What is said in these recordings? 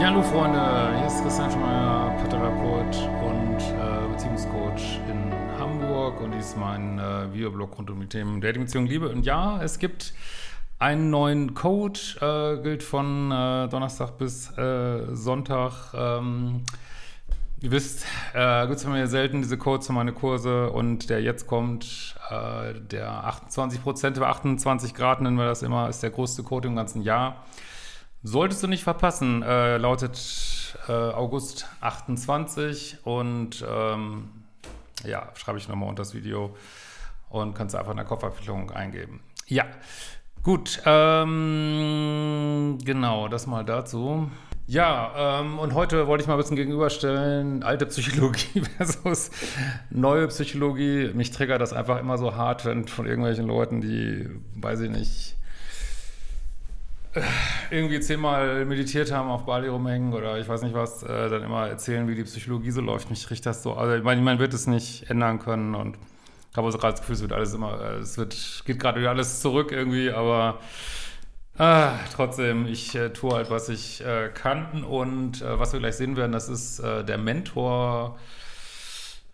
Ja, hallo Freunde, hier ist Christian Schmeier, Paartherapeut und äh, Beziehungscoach in Hamburg und dies ist mein äh, Videoblog rund um die Themen Dating, Beziehung, Liebe. Und ja, es gibt einen neuen Code, äh, gilt von äh, Donnerstag bis äh, Sonntag. Ähm, Ihr wisst, äh, gibt es von mir selten diese Codes für meine Kurse und der jetzt kommt, äh, der 28 Prozent über 28 Grad nennen wir das immer, ist der größte Code im ganzen Jahr. Solltest du nicht verpassen, äh, lautet äh, August 28 und ähm, ja, schreibe ich nochmal unter das Video und kannst einfach in der Kopfabwicklung eingeben. Ja, gut, ähm, genau, das mal dazu. Ja, ähm, und heute wollte ich mal ein bisschen gegenüberstellen, alte Psychologie versus neue Psychologie. Mich triggert das einfach immer so hart, wenn von irgendwelchen Leuten, die, weiß ich nicht, irgendwie zehnmal meditiert haben, auf Bali rumhängen oder ich weiß nicht was, äh, dann immer erzählen, wie die Psychologie so läuft. Mich riecht das so. Also ich meine, man wird es nicht ändern können und ich habe so gerade das Gefühl, es wird alles immer, äh, es wird, geht gerade wieder alles zurück irgendwie, aber ah, trotzdem, ich äh, tue halt, was ich äh, kann und äh, was wir gleich sehen werden, das ist äh, der Mentor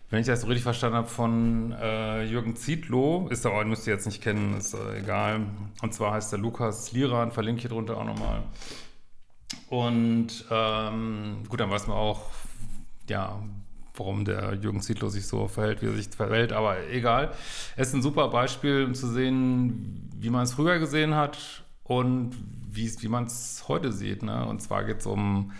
wenn ich das so richtig verstanden habe, von äh, Jürgen Zietlow, ist aber, müsst ihr jetzt nicht kennen, ist äh, egal. Und zwar heißt der Lukas Liran, verlinke ich hier drunter auch nochmal. Und ähm, gut, dann weiß man auch, ja, warum der Jürgen Zietlow sich so verhält, wie er sich verhält, aber egal. Es ist ein super Beispiel, um zu sehen, wie man es früher gesehen hat und wie man es heute sieht. Ne? Und zwar geht es um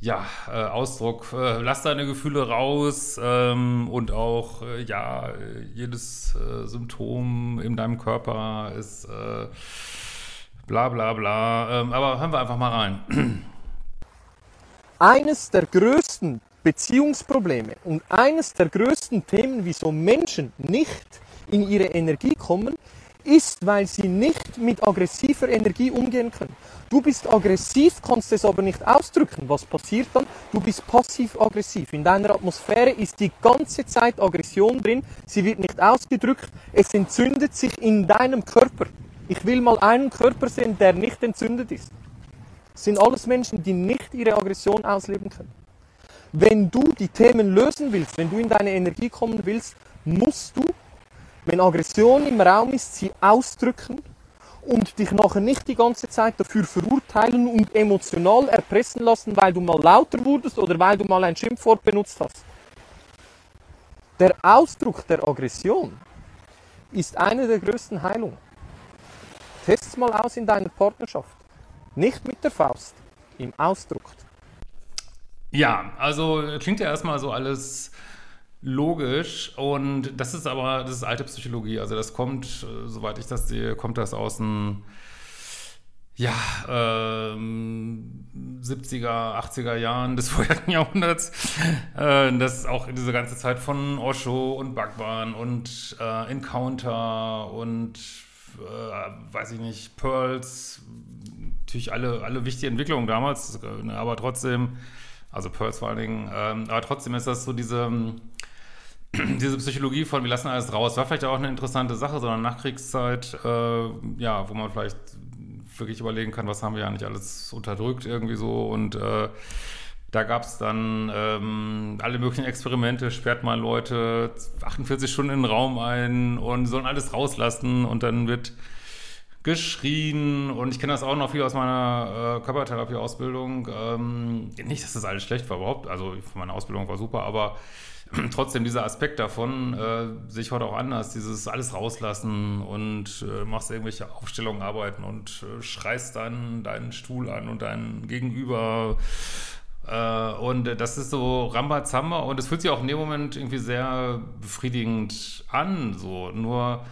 ja, äh, Ausdruck, äh, lass deine Gefühle raus ähm, und auch, äh, ja, jedes äh, Symptom in deinem Körper ist äh, bla bla bla. Ähm, aber hören wir einfach mal rein. Eines der größten Beziehungsprobleme und eines der größten Themen, wieso Menschen nicht in ihre Energie kommen, ist, weil sie nicht mit aggressiver Energie umgehen können. Du bist aggressiv, kannst es aber nicht ausdrücken. Was passiert dann? Du bist passiv-aggressiv. In deiner Atmosphäre ist die ganze Zeit Aggression drin. Sie wird nicht ausgedrückt. Es entzündet sich in deinem Körper. Ich will mal einen Körper sehen, der nicht entzündet ist. Das sind alles Menschen, die nicht ihre Aggression ausleben können. Wenn du die Themen lösen willst, wenn du in deine Energie kommen willst, musst du wenn Aggression im Raum ist, sie ausdrücken und dich nachher nicht die ganze Zeit dafür verurteilen und emotional erpressen lassen, weil du mal lauter wurdest oder weil du mal ein Schimpfwort benutzt hast. Der Ausdruck der Aggression ist eine der größten Heilungen. Test's mal aus in deiner Partnerschaft. Nicht mit der Faust, im Ausdruck. Ja, also klingt ja erstmal so alles logisch. Und das ist aber, das ist alte Psychologie, also das kommt, äh, soweit ich das sehe, kommt das aus dem ja, ähm, 70er, 80er Jahren des vorherigen Jahrhunderts. Äh, das ist auch diese ganze Zeit von Osho und Bhagwan und äh, Encounter und äh, weiß ich nicht, Pearls, natürlich alle, alle wichtige Entwicklungen damals, äh, aber trotzdem, also Pearls vor allen Dingen, ähm, aber trotzdem ist das so diese diese Psychologie von, wir lassen alles raus, war vielleicht auch eine interessante Sache, sondern Nachkriegszeit, äh, ja, wo man vielleicht wirklich überlegen kann, was haben wir ja nicht alles unterdrückt irgendwie so und äh, da gab es dann ähm, alle möglichen Experimente, sperrt mal Leute 48 Stunden in den Raum ein und sollen alles rauslassen und dann wird geschrien und ich kenne das auch noch viel aus meiner äh, Körpertherapie-Ausbildung. Ähm, nicht, dass das alles schlecht war überhaupt, also meine Ausbildung war super, aber trotzdem dieser Aspekt davon äh, sehe ich heute auch anders. Dieses alles rauslassen und äh, machst irgendwelche Aufstellungen, arbeiten und äh, schreist dann deinen Stuhl an und deinen Gegenüber. Äh, und das ist so Rambazamba und es fühlt sich auch in dem Moment irgendwie sehr befriedigend an. So. Nur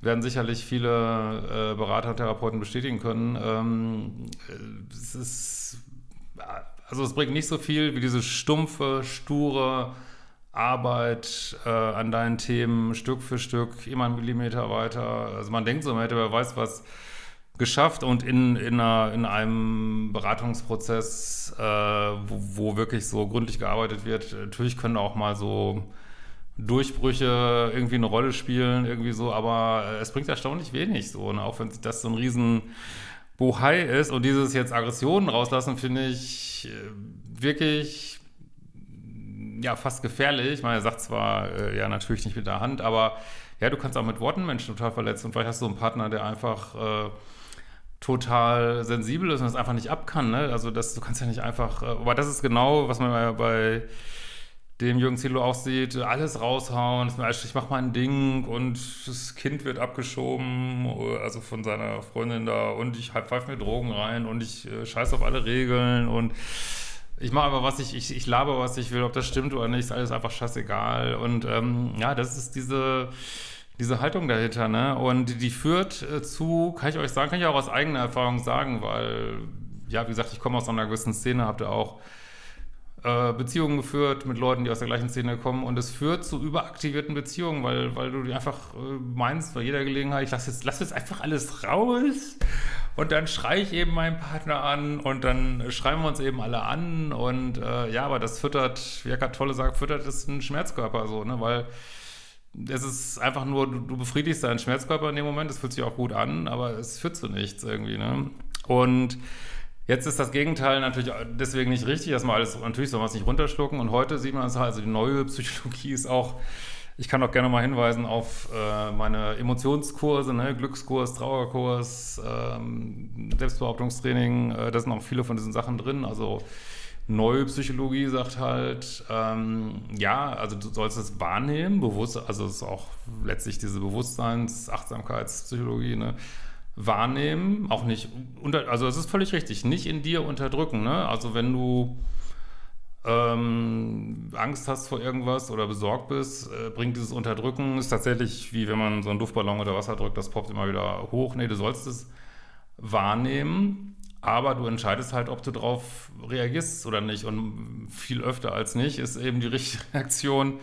werden sicherlich viele äh, Berater und Therapeuten bestätigen können. Ähm, es ist, also es bringt nicht so viel wie diese stumpfe, sture Arbeit äh, an deinen Themen Stück für Stück, immer einen Millimeter weiter. Also man denkt so, man hätte wer weiß was geschafft und in, in, einer, in einem Beratungsprozess, äh, wo, wo, wirklich so gründlich gearbeitet wird, natürlich können auch mal so Durchbrüche irgendwie eine Rolle spielen, irgendwie so, aber es bringt erstaunlich wenig so, ne? auch wenn das so ein riesen Bohai ist und dieses jetzt Aggressionen rauslassen, finde ich äh, wirklich ja fast gefährlich. Er sagt zwar äh, ja natürlich nicht mit der Hand, aber ja, du kannst auch mit Worten Menschen total verletzen und vielleicht hast du einen Partner, der einfach äh, total sensibel ist und das einfach nicht ab kann. Ne? Also das, du kannst ja nicht einfach, äh, aber das ist genau, was man ja bei dem Jürgen Zilo auch sieht, alles raushauen, ich mach mal ein Ding und das Kind wird abgeschoben, also von seiner Freundin da und ich pfeife mir Drogen rein und ich äh, scheiß auf alle Regeln und ich mache aber was ich, ich, ich laber, was ich will, ob das stimmt oder nicht, ist alles einfach scheißegal. Und ähm, ja, das ist diese, diese Haltung dahinter, ne? Und die führt äh, zu, kann ich euch sagen, kann ich auch aus eigener Erfahrung sagen, weil, ja, wie gesagt, ich komme aus einer gewissen Szene, habt ihr auch äh, Beziehungen geführt mit Leuten, die aus der gleichen Szene kommen und es führt zu überaktivierten Beziehungen, weil, weil du die einfach äh, meinst bei jeder Gelegenheit, ich lass jetzt, lass jetzt einfach alles raus und dann schreie ich eben meinen Partner an und dann schreiben wir uns eben alle an. Und äh, ja, aber das füttert, wie Eckart Tolle sagt, füttert ist ein Schmerzkörper so, ne, weil es ist einfach nur, du, du befriedigst deinen Schmerzkörper in dem Moment, es fühlt sich auch gut an, aber es führt zu nichts irgendwie, ne, und Jetzt ist das Gegenteil natürlich deswegen nicht richtig, dass man alles, natürlich soll man es nicht runterschlucken. Und heute sieht man es halt, also die neue Psychologie ist auch, ich kann auch gerne mal hinweisen auf äh, meine Emotionskurse, ne, Glückskurs, Trauerkurs, ähm, Selbstbehauptungstraining, äh, da sind auch viele von diesen Sachen drin. Also Neue Psychologie sagt halt, ähm, ja, also du sollst es wahrnehmen, bewusst, also es ist auch letztlich diese Bewusstseins-, Achtsamkeitspsychologie, ne? wahrnehmen, auch nicht, unter, also es ist völlig richtig, nicht in dir unterdrücken. Ne? Also wenn du ähm, Angst hast vor irgendwas oder besorgt bist, äh, bringt dieses Unterdrücken, ist tatsächlich wie wenn man so einen Luftballon unter Wasser drückt, das poppt immer wieder hoch. Nee, du sollst es wahrnehmen, aber du entscheidest halt, ob du darauf reagierst oder nicht. Und viel öfter als nicht ist eben die richtige Reaktion,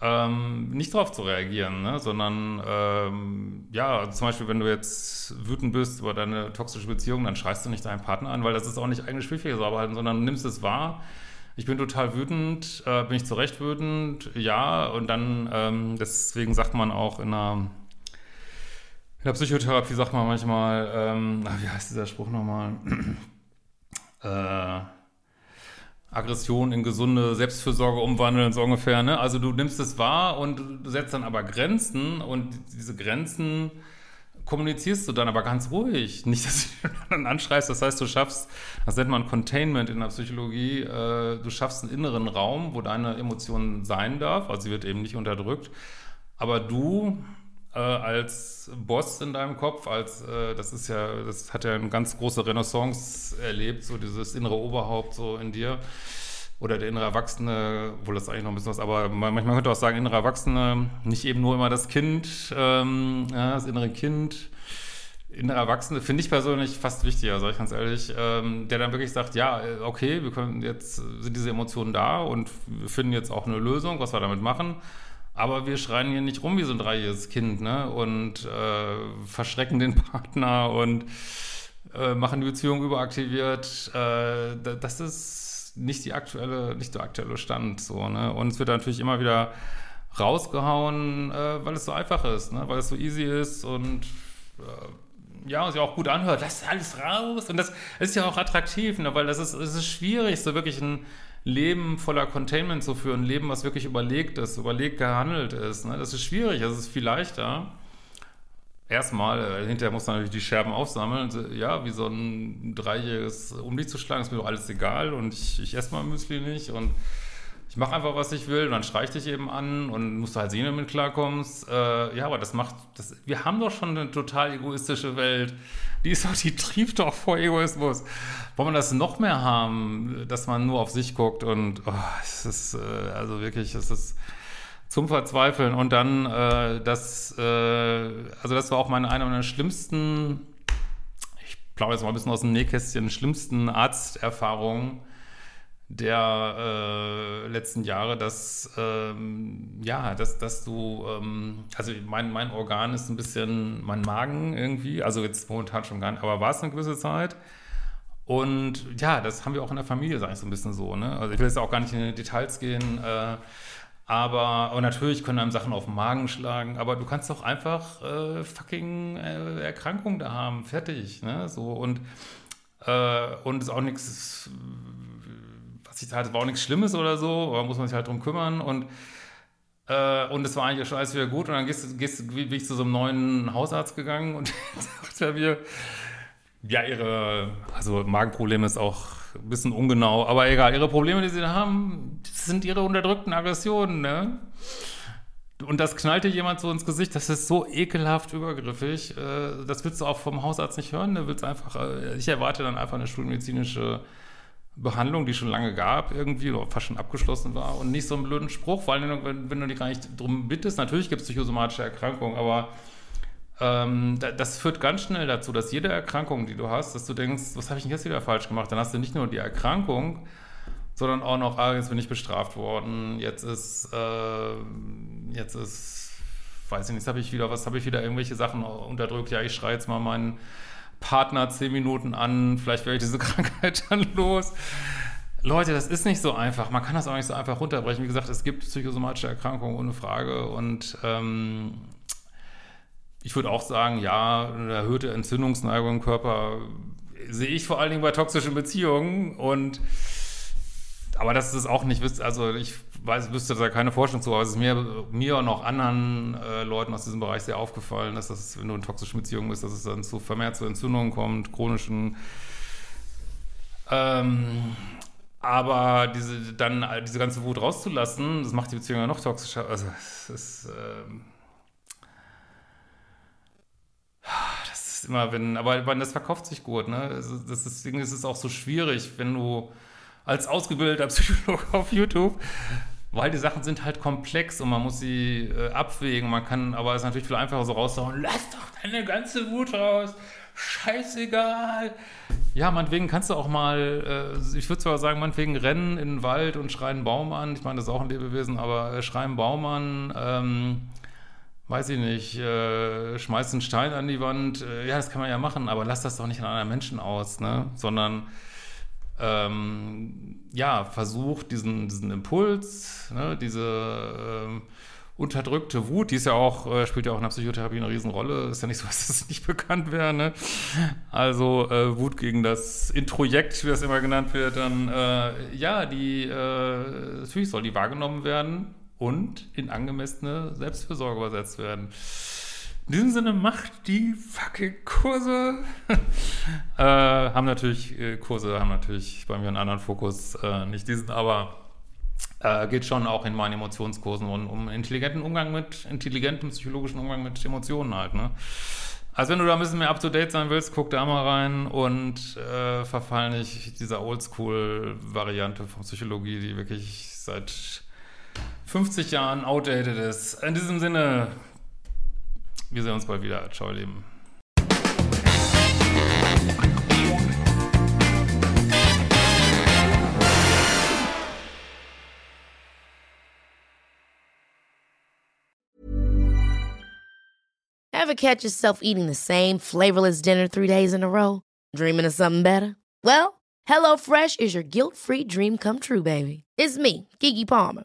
ähm, nicht darauf zu reagieren, ne? sondern ähm, ja, also zum Beispiel, wenn du jetzt wütend bist über deine toxische Beziehung, dann schreist du nicht deinen Partner an, weil das ist auch nicht eigene Spielfähigkeit, sondern nimmst es wahr. Ich bin total wütend, äh, bin ich zu Recht wütend, ja, und dann, ähm, deswegen sagt man auch in einer, in der Psychotherapie sagt man manchmal, ähm, wie heißt dieser Spruch nochmal? äh, Aggression in gesunde Selbstfürsorge umwandeln, so ungefähr. Ne? Also du nimmst es wahr und du setzt dann aber Grenzen und diese Grenzen kommunizierst du dann aber ganz ruhig. Nicht, dass du dann anschreist, das heißt, du schaffst, das nennt man Containment in der Psychologie, äh, du schaffst einen inneren Raum, wo deine Emotion sein darf, also sie wird eben nicht unterdrückt, aber du äh, als Boss in deinem Kopf, als äh, das ist ja, das hat ja eine ganz große Renaissance erlebt, so dieses innere Oberhaupt so in dir. Oder der innere Erwachsene, obwohl das eigentlich noch ein bisschen was, aber manchmal könnte auch sagen, innere Erwachsene, nicht eben nur immer das Kind, ähm, ja, das innere Kind, innere Erwachsene, finde ich persönlich fast wichtiger, sage ich ganz ehrlich, ähm, der dann wirklich sagt, ja, äh, okay, wir können jetzt, sind diese Emotionen da und wir finden jetzt auch eine Lösung, was wir damit machen. Aber wir schreien hier nicht rum wie so ein dreijähriges Kind, ne? Und äh, verschrecken den Partner und äh, machen die Beziehung überaktiviert. Äh, das ist nicht die aktuelle, nicht der aktuelle Stand, so, ne? Und es wird natürlich immer wieder rausgehauen, äh, weil es so einfach ist, ne? Weil es so easy ist und äh, ja, sich auch gut anhört. Lass alles raus. Und das ist ja auch attraktiv, ne? Weil das ist, es ist schwierig, so wirklich ein Leben voller Containment zu führen, ein Leben, was wirklich überlegt ist, überlegt gehandelt ist. Ne? Das ist schwierig, das ist viel leichter. Erstmal, äh, hinterher muss man natürlich die Scherben aufsammeln. Ja, wie so ein dreijähriges um dich zu schlagen, ist mir doch alles egal und ich, ich esse mal Müsli nicht und ich mache einfach, was ich will, und dann schrei ich dich eben an und musst du halt sehen, damit klarkommst. Äh, ja, aber das macht, das, wir haben doch schon eine total egoistische Welt. Die ist doch, die trieft doch vor Egoismus. Wollen wir das noch mehr haben, dass man nur auf sich guckt und oh, es ist, äh, also wirklich, es ist zum Verzweifeln. Und dann, äh, das, äh, also das war auch meine, eine meiner schlimmsten, ich glaube jetzt mal ein bisschen aus dem Nähkästchen, schlimmsten Arzterfahrungen der äh, letzten Jahre, dass ähm, ja, dass, dass du, ähm, also mein, mein Organ ist ein bisschen mein Magen irgendwie, also jetzt momentan schon gar nicht, aber war es eine gewisse Zeit. Und ja, das haben wir auch in der Familie, sage ich so ein bisschen so. Ne? Also ich will jetzt auch gar nicht in die Details gehen, äh, aber und natürlich können einem Sachen auf den Magen schlagen, aber du kannst doch einfach äh, fucking äh, Erkrankungen da haben, fertig. Ne? So und, äh, und ist auch nichts was ich halt, war auch nichts Schlimmes oder so, aber muss man sich halt drum kümmern und äh, und es war eigentlich schon alles wieder gut und dann gehst, gehst, bin ich zu so einem neuen Hausarzt gegangen und er mir, ja, ihre, also Magenproblem ist auch ein bisschen ungenau, aber egal, ihre Probleme, die sie da haben, sind ihre unterdrückten Aggressionen, ne? Und das knallte jemand so ins Gesicht, das ist so ekelhaft übergriffig. Äh, das willst du auch vom Hausarzt nicht hören. Du willst einfach, äh, ich erwarte dann einfach eine schulmedizinische Behandlung, die schon lange gab, irgendwie, oder fast schon abgeschlossen war, und nicht so einen blöden Spruch, vor allem, wenn, wenn du dich gar nicht drum bittest. Natürlich gibt es psychosomatische Erkrankungen, aber ähm, das führt ganz schnell dazu, dass jede Erkrankung, die du hast, dass du denkst, was habe ich denn jetzt wieder falsch gemacht? Dann hast du nicht nur die Erkrankung, sondern auch noch, ah, jetzt bin ich bestraft worden, jetzt ist, äh, jetzt ist, weiß ich nicht, habe ich wieder, was habe ich wieder irgendwelche Sachen unterdrückt? Ja, ich schreie jetzt mal meinen Partner zehn Minuten an, vielleicht werde ich diese Krankheit dann los. Leute, das ist nicht so einfach. Man kann das auch nicht so einfach runterbrechen. Wie gesagt, es gibt psychosomatische Erkrankungen ohne Frage. Und ähm, ich würde auch sagen, ja, eine erhöhte Entzündungsneigung im Körper sehe ich vor allen Dingen bei toxischen Beziehungen. Und aber das ist auch nicht, also ich weiß, wüsste da keine Forschung zu, aber es ist mir, mir und auch anderen äh, Leuten aus diesem Bereich sehr aufgefallen, dass das, wenn du in toxischen Beziehungen bist, dass es dann zu vermehrt zu Entzündungen kommt, chronischen. Ähm, aber diese, dann diese ganze Wut rauszulassen, das macht die Beziehung ja noch toxischer. Also, es ist. Ähm, das immer, wenn. Aber das verkauft sich gut, ne? Das ist, das ist auch so schwierig, wenn du als ausgebildeter Psychologe auf YouTube weil die Sachen sind halt komplex und man muss sie äh, abwägen. Man kann, aber es ist natürlich viel einfacher so rauszuhauen, lass doch deine ganze Wut raus, scheißegal. Ja, meinetwegen kannst du auch mal, äh, ich würde zwar sagen, meinetwegen rennen in den Wald und schreien Baum an. Ich meine, das ist auch ein Lebewesen, aber äh, schreien Baum an, ähm, weiß ich nicht, äh, schmeißt einen Stein an die Wand. Äh, ja, das kann man ja machen, aber lass das doch nicht an anderen Menschen aus, ne? Sondern ähm, ja, versucht, diesen, diesen Impuls, ne, diese ähm, unterdrückte Wut, die ist ja auch, äh, spielt ja auch in der Psychotherapie eine Riesenrolle. Ist ja nicht so, dass das nicht bekannt wäre. Ne? Also äh, Wut gegen das Introjekt, wie das immer genannt wird, dann äh, ja, die äh, natürlich soll die wahrgenommen werden und in angemessene Selbstfürsorge übersetzt werden. In diesem Sinne macht die fucking Kurse. äh, haben natürlich, äh, Kurse haben natürlich bei mir einen anderen Fokus, äh, nicht diesen, aber äh, geht schon auch in meinen Emotionskursen um, um intelligenten Umgang mit, intelligenten psychologischen Umgang mit Emotionen halt, ne? Also wenn du da ein bisschen mehr up-to-date sein willst, guck da mal rein und äh, verfall nicht dieser Oldschool-Variante von Psychologie, die wirklich seit 50 Jahren outdated ist. In diesem Sinne, wir sehen uns bald wieder. Ciao, ihr Lieben. Ever catch yourself eating the same flavorless dinner three days in a row? Dreaming of something better? Well, HelloFresh is your guilt-free dream come true, baby. It's me, Kiki Palmer.